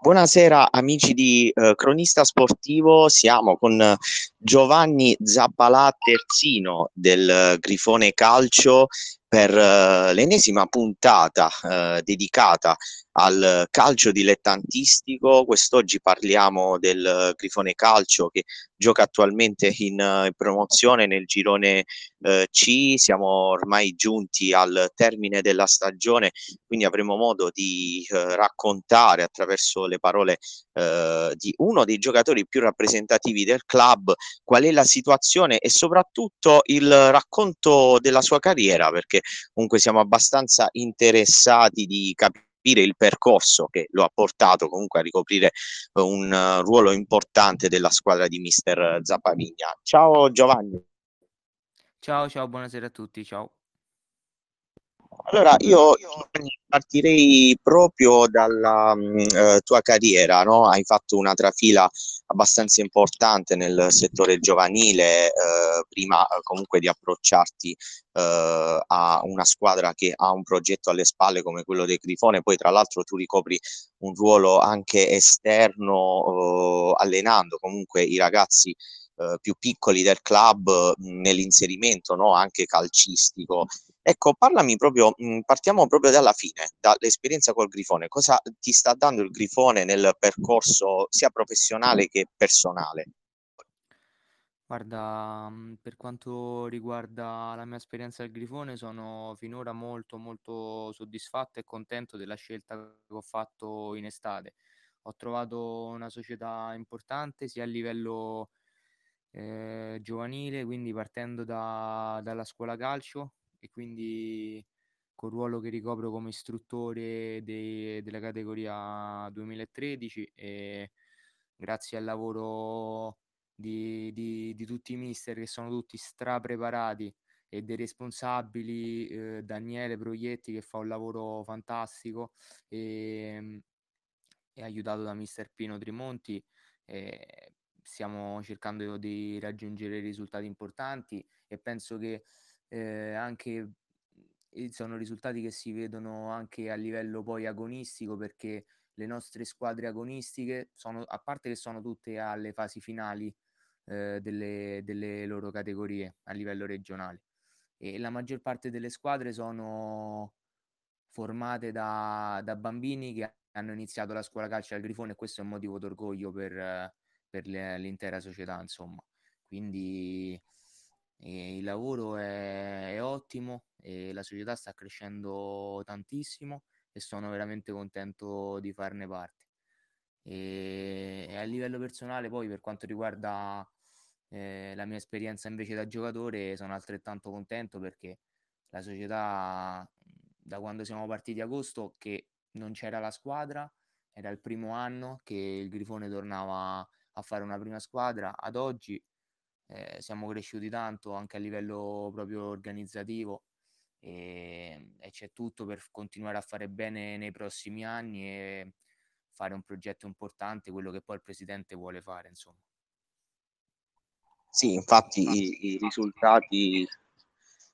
Buonasera amici di eh, Cronista Sportivo, siamo con Giovanni Zappalà Terzino del Grifone Calcio per uh, l'ennesima puntata uh, dedicata al calcio dilettantistico. Quest'oggi parliamo del Grifone Calcio che gioca attualmente in, in promozione nel girone uh, C. Siamo ormai giunti al termine della stagione, quindi avremo modo di raccontare attraverso le parole di uno dei giocatori più rappresentativi del club qual è la situazione e soprattutto il racconto della sua carriera, perché perché comunque siamo abbastanza interessati di capire il percorso che lo ha portato comunque a ricoprire un uh, ruolo importante della squadra di mister Zappavigna. Ciao Giovanni. Ciao, ciao, buonasera a tutti, ciao. Allora, io partirei proprio dalla mh, eh, tua carriera, no? Hai fatto una trafila abbastanza importante nel settore giovanile, eh, prima eh, comunque di approcciarti eh, a una squadra che ha un progetto alle spalle come quello del Grifone, poi tra l'altro tu ricopri un ruolo anche esterno, eh, allenando comunque i ragazzi eh, più piccoli del club nell'inserimento no? anche calcistico Ecco, parlami proprio, mhmm, partiamo proprio dalla fine, dall'esperienza col Grifone. Cosa ti sta dando il Grifone nel percorso sia professionale che personale? Guarda, per quanto riguarda la mia esperienza al Grifone, sono finora molto, molto soddisfatto e contento della scelta che ho fatto in estate. Ho trovato una società importante sia a livello eh, giovanile, quindi partendo da, dalla scuola calcio, e quindi col ruolo che ricopro come istruttore de- della categoria 2013 e grazie al lavoro di, di, di tutti i mister che sono tutti strapreparati e dei responsabili, eh, Daniele Proietti che fa un lavoro fantastico e, e aiutato da mister Pino Trimonti. Eh, stiamo cercando di raggiungere risultati importanti e penso che eh, anche sono risultati che si vedono anche a livello poi agonistico perché le nostre squadre agonistiche sono, a parte che sono tutte alle fasi finali eh, delle, delle loro categorie a livello regionale. E la maggior parte delle squadre sono formate da, da bambini che hanno iniziato la scuola calcio al Grifone e questo è un motivo d'orgoglio per, per l'intera società insomma quindi e il lavoro è, è ottimo la società sta crescendo tantissimo e sono veramente contento di farne parte. E, e a livello personale, poi, per quanto riguarda eh, la mia esperienza invece da giocatore, sono altrettanto contento perché la società, da quando siamo partiti agosto, che non c'era la squadra, era il primo anno che il Grifone tornava a fare una prima squadra, ad oggi eh, siamo cresciuti tanto anche a livello proprio organizzativo e, e, c'è tutto per continuare a fare bene nei prossimi anni e fare un progetto importante, quello che poi il presidente vuole fare, insomma. Sì, infatti i, i risultati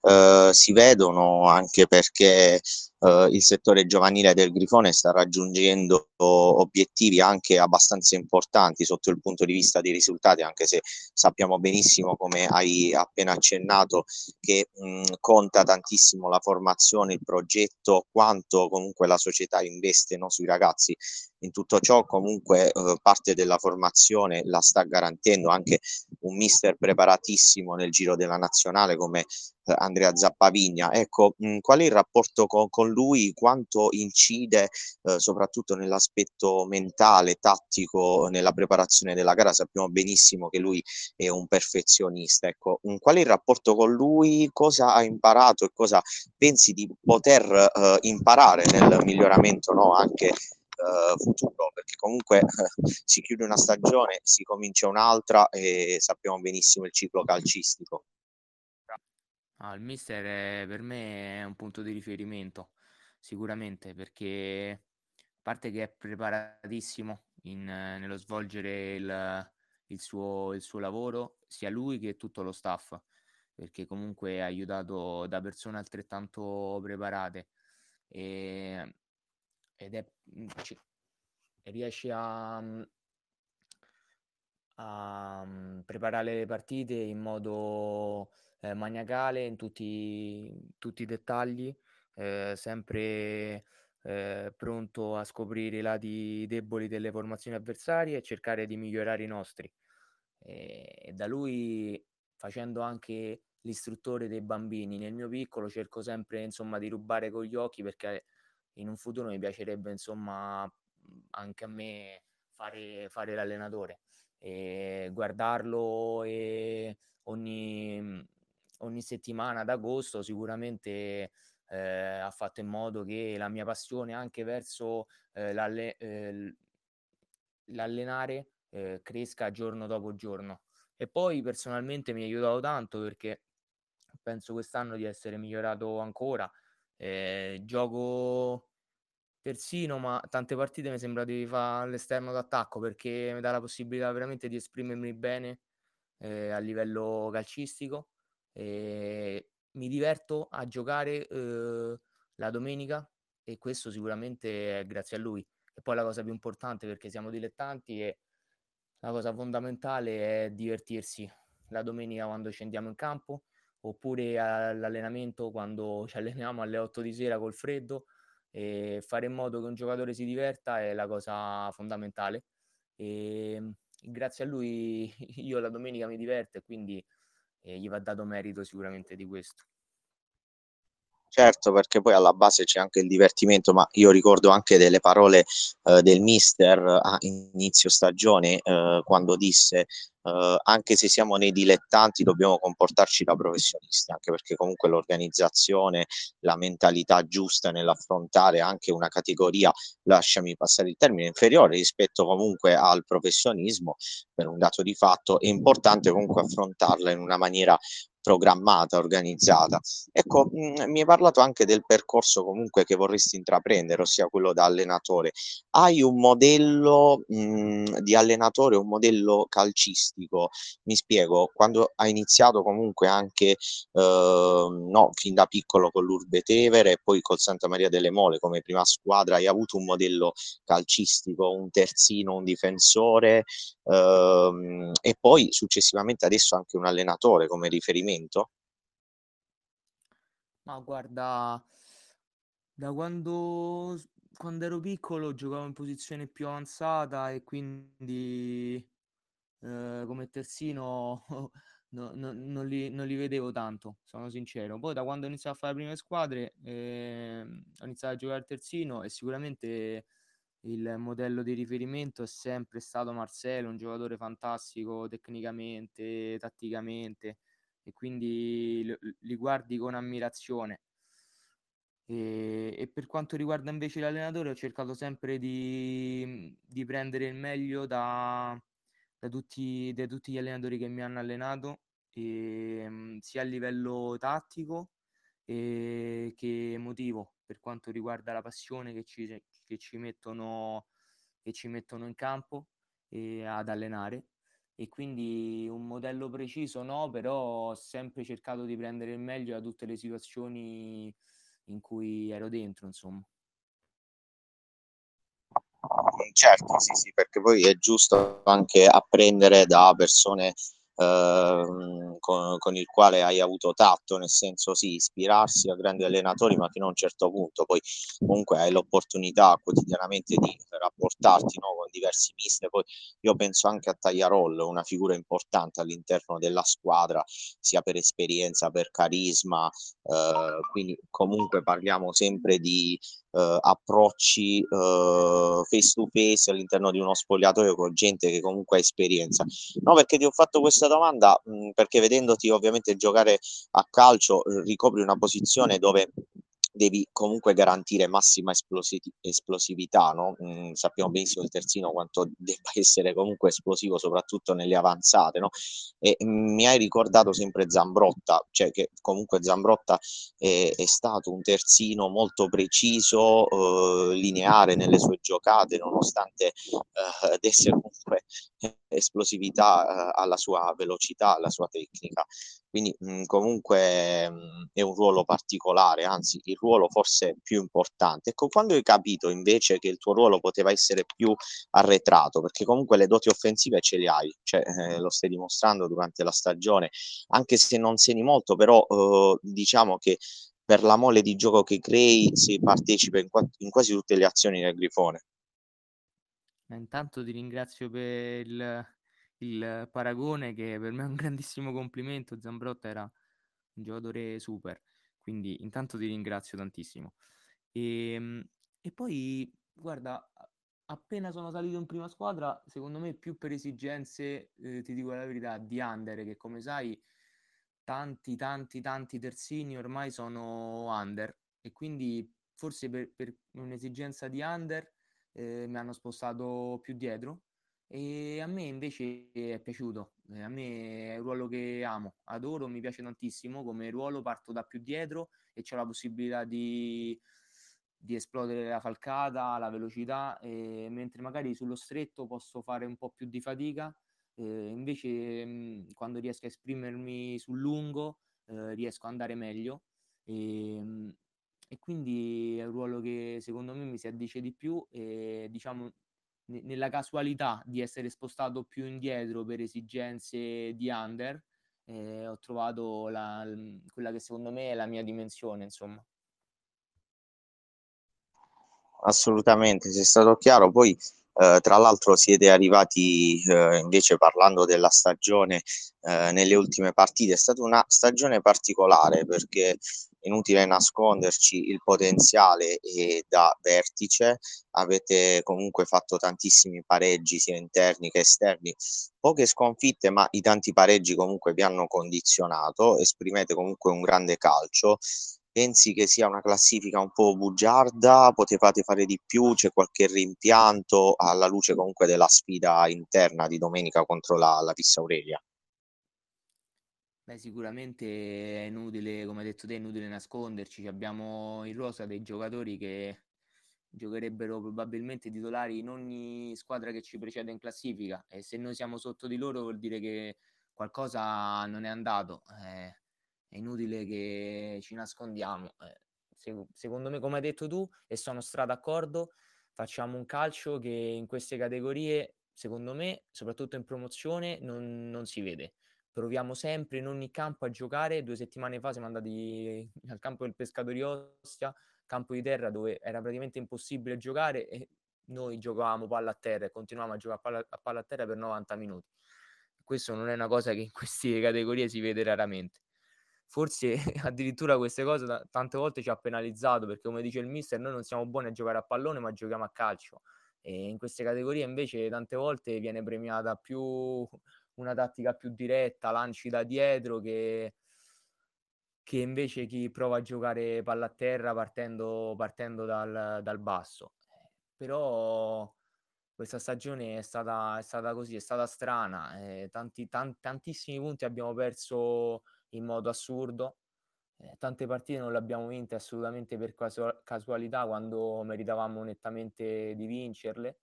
eh, si vedono anche perché eh, il settore giovanile del Grifone sta raggiungendo obiettivi anche abbastanza importanti sotto il punto di vista dei risultati, anche se sappiamo benissimo, come hai appena accennato, che mh, conta tantissimo la formazione, il progetto, quanto comunque la società investe no, sui ragazzi. In tutto ciò comunque eh, parte della formazione la sta garantendo anche un mister preparatissimo nel giro della nazionale come eh, Andrea Zappavigna. Ecco, mh, qual è il rapporto con, con lui? Quanto incide eh, soprattutto nell'aspetto mentale, tattico, nella preparazione della gara? Sappiamo benissimo che lui è un perfezionista. Ecco, qual è il rapporto con lui? Cosa ha imparato e cosa pensi di poter eh, imparare nel miglioramento no? anche Uh, futuro, perché comunque uh, si chiude una stagione, si comincia un'altra e sappiamo benissimo il ciclo calcistico. Ah, il mister è, per me è un punto di riferimento, sicuramente, perché a parte che è preparatissimo in, nello svolgere il, il, suo, il suo lavoro, sia lui che tutto lo staff, perché comunque è aiutato da persone altrettanto preparate. E, ed è, riesce a, a preparare le partite in modo eh, maniacale in tutti, tutti i dettagli, eh, sempre eh, pronto a scoprire i lati deboli delle formazioni avversarie e cercare di migliorare i nostri. E da lui, facendo anche l'istruttore dei bambini, nel mio piccolo cerco sempre insomma di rubare con gli occhi perché in un futuro mi piacerebbe insomma anche a me fare, fare l'allenatore e guardarlo e ogni, ogni settimana d'agosto sicuramente eh, ha fatto in modo che la mia passione anche verso eh, l'alle- eh, l'allenare eh, cresca giorno dopo giorno. E poi personalmente mi ha aiutato tanto perché penso quest'anno di essere migliorato ancora. Eh, gioco terzino, ma tante partite mi sembra di fare all'esterno d'attacco perché mi dà la possibilità veramente di esprimermi bene eh, a livello calcistico. E mi diverto a giocare eh, la domenica e questo sicuramente è grazie a lui. E poi la cosa più importante perché siamo dilettanti e la cosa fondamentale è divertirsi la domenica quando scendiamo in campo oppure all'allenamento quando ci alleniamo alle 8 di sera col freddo e fare in modo che un giocatore si diverta è la cosa fondamentale e grazie a lui io la domenica mi diverto e quindi eh, gli va dato merito sicuramente di questo. Certo, perché poi alla base c'è anche il divertimento, ma io ricordo anche delle parole eh, del mister a inizio stagione eh, quando disse eh, anche se siamo nei dilettanti dobbiamo comportarci da professionisti, anche perché comunque l'organizzazione, la mentalità giusta nell'affrontare anche una categoria, lasciami passare il termine, inferiore rispetto comunque al professionismo, per un dato di fatto, è importante comunque affrontarla in una maniera programmata, organizzata. Ecco, mh, mi hai parlato anche del percorso comunque che vorresti intraprendere, ossia quello da allenatore. Hai un modello mh, di allenatore, un modello calcistico? Mi spiego, quando hai iniziato comunque anche, eh, no, fin da piccolo con l'Urbe Tevere e poi col Santa Maria delle Mole come prima squadra, hai avuto un modello calcistico, un terzino, un difensore, ehm, e poi successivamente adesso anche un allenatore come riferimento? Ma guarda, da quando, quando ero piccolo giocavo in posizione più avanzata e quindi eh, come terzino no, no, non, li, non, li, vedevo tanto, sono sincero. Poi da quando ho iniziato a fare le prime squadre eh, ho iniziato a giocare terzino e sicuramente il modello di riferimento è sempre stato Marcelo, un giocatore fantastico tecnicamente, tatticamente e quindi li guardi con ammirazione. E, e, per quanto riguarda invece l'allenatore, ho cercato sempre di, di prendere il meglio da, da, tutti, da, tutti, gli allenatori che mi hanno allenato, e, sia a livello tattico e, che emotivo, per quanto riguarda la passione che ci, che ci mettono, che ci mettono in campo ad allenare. E quindi un modello preciso no, però ho sempre cercato di prendere il meglio da tutte le situazioni in cui ero dentro, insomma. Certo, sì, sì, perché poi è giusto anche apprendere da persone Ehm, con, con, il quale hai avuto tatto, nel senso sì, ispirarsi a grandi allenatori, ma fino a un certo punto, poi comunque hai l'opportunità quotidianamente di rapportarti no, con diversi mister, poi io penso anche a Tagliarol, una figura importante all'interno della squadra, sia per esperienza, per carisma, eh, quindi comunque parliamo sempre di eh, approcci eh, face to face all'interno di uno spogliatoio con gente che comunque ha esperienza. No, perché ti ho fatto questa domanda mh, perché vedendoti ovviamente giocare a calcio ricopri una posizione dove devi comunque garantire massima esplosi- esplosività, no? mm, sappiamo benissimo il terzino quanto debba essere comunque esplosivo, soprattutto nelle avanzate, no? E mm, mi hai ricordato sempre Zambrotta, cioè che comunque Zambrotta è, è stato un terzino molto preciso, eh, lineare nelle sue giocate, nonostante eh, essere comunque esplosività eh, alla sua velocità, alla sua tecnica. Quindi mh, comunque mh, è un ruolo particolare, anzi il ruolo forse più importante. Ecco, quando hai capito invece che il tuo ruolo poteva essere più arretrato, perché comunque le doti offensive ce le hai, cioè, eh, lo stai dimostrando durante la stagione, anche se non segni molto, però eh, diciamo che per la mole di gioco che crei si partecipa in, in quasi tutte le azioni del Grifone. Intanto ti ringrazio per il, il, paragone che per me è un grandissimo complimento. Zambrotta era un giocatore super, quindi intanto ti ringrazio tantissimo. E, ehm, e poi, guarda, appena sono salito in prima squadra, secondo me più per esigenze, eh, ti dico la verità, di under, che come sai tanti, tanti, tanti terzini ormai sono under e quindi forse per, per un'esigenza di under eh, mi hanno spostato più dietro e a me invece è piaciuto, eh, a me è un ruolo che amo, adoro, mi piace tantissimo. Come ruolo, parto da più dietro e ho la possibilità di, di esplodere la falcata, la velocità, e, mentre magari sullo stretto posso fare un po' più di fatica, eh, invece mh, quando riesco a esprimermi sul lungo eh, riesco ad andare meglio. E, mh, e quindi è un ruolo che secondo me mi si addice di più e diciamo nella casualità di essere spostato più indietro per esigenze di under eh, ho trovato la, quella che secondo me è la mia dimensione insomma. Assolutamente sei stato chiaro. Poi eh, tra l'altro siete arrivati eh, invece parlando della stagione eh, nelle ultime partite, è stata una stagione particolare perché inutile nasconderci il potenziale e da vertice. Avete comunque fatto tantissimi pareggi sia interni che esterni. Poche sconfitte ma i tanti pareggi comunque vi hanno condizionato. Esprimete comunque un grande calcio pensi che sia una classifica un po' bugiarda? Potevate fare di più? C'è qualche rimpianto alla luce comunque della sfida interna di domenica contro la, la Pissa Aurelia? Beh, sicuramente è inutile, come hai detto te, è inutile nasconderci. Abbiamo in rosa dei giocatori che giocherebbero probabilmente titolari in ogni squadra che ci precede in classifica e se noi siamo sotto di loro vuol dire che qualcosa non è andato. Eh, è inutile che ci nascondiamo. Eh, se, secondo me, come hai detto tu, e sono stra d'accordo, facciamo un calcio che in queste categorie, secondo me, soprattutto in promozione, non, non si vede. Proviamo sempre in ogni campo a giocare. Due settimane fa siamo andati al campo del Pescatori Ostia, campo di terra dove era praticamente impossibile giocare e noi giocavamo palla a terra e continuavamo a giocare palla, a palla a terra per 90 minuti. Questo non è una cosa che in queste categorie si vede raramente forse addirittura queste cose da, tante volte ci ha penalizzato perché come dice il mister noi non siamo buoni a giocare a pallone ma giochiamo a calcio e in queste categorie invece tante volte viene premiata più una tattica più diretta, lanci da dietro che, che invece chi prova a giocare palla a terra partendo, partendo dal, dal basso. Però questa stagione è stata, è stata così, è stata strana, eh, tanti, tan- tantissimi punti abbiamo perso in modo assurdo. Eh, tante partite non le abbiamo vinte assolutamente per casu- casualità quando meritavamo nettamente di vincerle.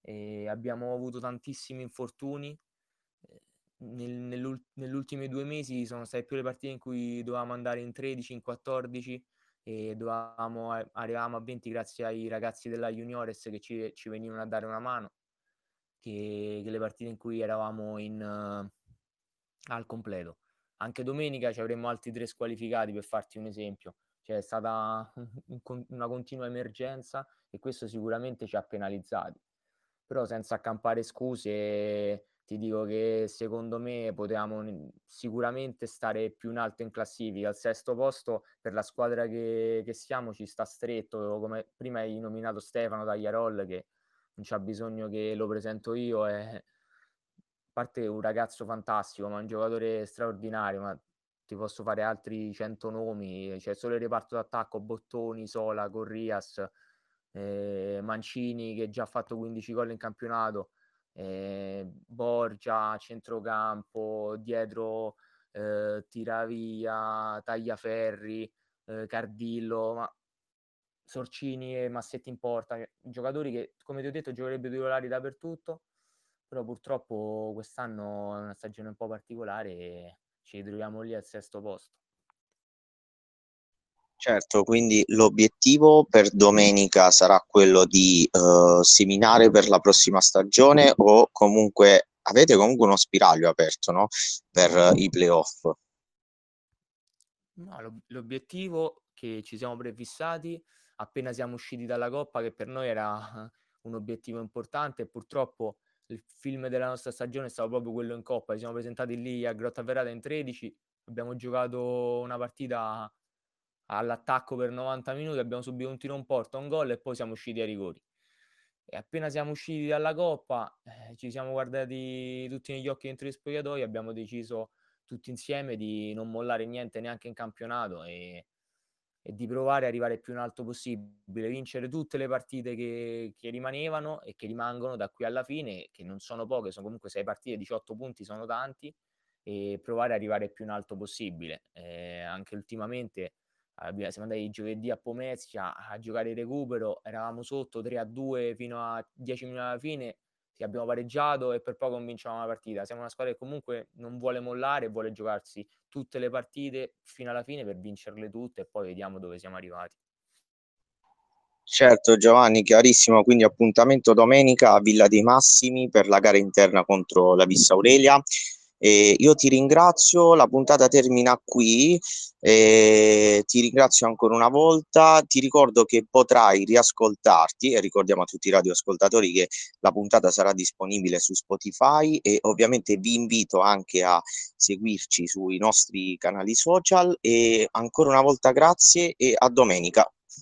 E abbiamo avuto tantissimi infortuni. Eh, nel, nell'ult- negli due mesi sono state più le partite in cui dovevamo andare in 13, in 14 e dovevamo, arrivavamo a 20 grazie ai ragazzi della Juniores che ci, ci venivano a dare una mano che, che le partite in cui eravamo in, uh, al completo anche domenica ci avremmo altri tre squalificati per farti un esempio. Cioè è stata una continua emergenza e questo sicuramente ci ha penalizzati. Però senza accampare scuse ti dico che secondo me potevamo sicuramente stare più in alto in classifica. Al sesto posto per la squadra che, che siamo ci sta stretto. Come prima hai nominato Stefano Tagliarol che non c'ha bisogno che lo presento io. E parte un ragazzo fantastico, ma un giocatore straordinario, ma ti posso fare altri 100 nomi, c'è cioè solo il reparto d'attacco, Bottoni, Sola, Corrias, eh, Mancini che già ha fatto 15 gol in campionato, eh, Borgia, centrocampo, dietro eh, Tiravia, Tagliaferri, eh, Cardillo, ma Sorcini e Massetti in porta, giocatori che come ti ho detto giocherebbero titolari dappertutto però purtroppo quest'anno è una stagione un po' particolare e ci ritroviamo lì al sesto posto. Certo, quindi l'obiettivo per domenica sarà quello di uh, seminare per la prossima stagione o comunque avete comunque uno spiraglio aperto no? per uh, i playoff? No, l'obiettivo che ci siamo prefissati appena siamo usciti dalla Coppa, che per noi era un obiettivo importante e purtroppo il film della nostra stagione è stato proprio quello in Coppa. Ci siamo presentati lì a Grottaverrata in 13, abbiamo giocato una partita all'attacco per 90 minuti, abbiamo subito un tiro in porta, un gol e poi siamo usciti ai rigori. E appena siamo usciti dalla Coppa, eh, ci siamo guardati tutti negli occhi dentro gli spogliatoi, abbiamo deciso tutti insieme di non mollare niente neanche in campionato e, e di provare ad arrivare più in alto possibile, vincere tutte le partite che, che, rimanevano e che rimangono da qui alla fine, che non sono poche, sono comunque 6 partite, 18 punti sono tanti, e provare ad arrivare più in alto possibile. Eh, anche ultimamente siamo andati giovedì a Pomezia a giocare il recupero, eravamo sotto 3 a 2 fino a 10 minuti alla fine, sì, abbiamo pareggiato e per poco non vinciamo la partita. Siamo una squadra che comunque non vuole mollare, vuole giocarsi tutte le partite fino alla fine per vincerle tutte e poi vediamo dove siamo arrivati. Certo Giovanni, chiarissimo, quindi appuntamento domenica a Villa dei Massimi per la gara interna contro la Vissa Aurelia. E io ti ringrazio, la puntata termina qui, e ti ringrazio ancora una volta, ti ricordo che potrai riascoltarti e ricordiamo a tutti i radioascoltatori che la puntata sarà disponibile su Spotify e ovviamente vi invito anche a seguirci sui nostri canali social e ancora una volta grazie e a domenica.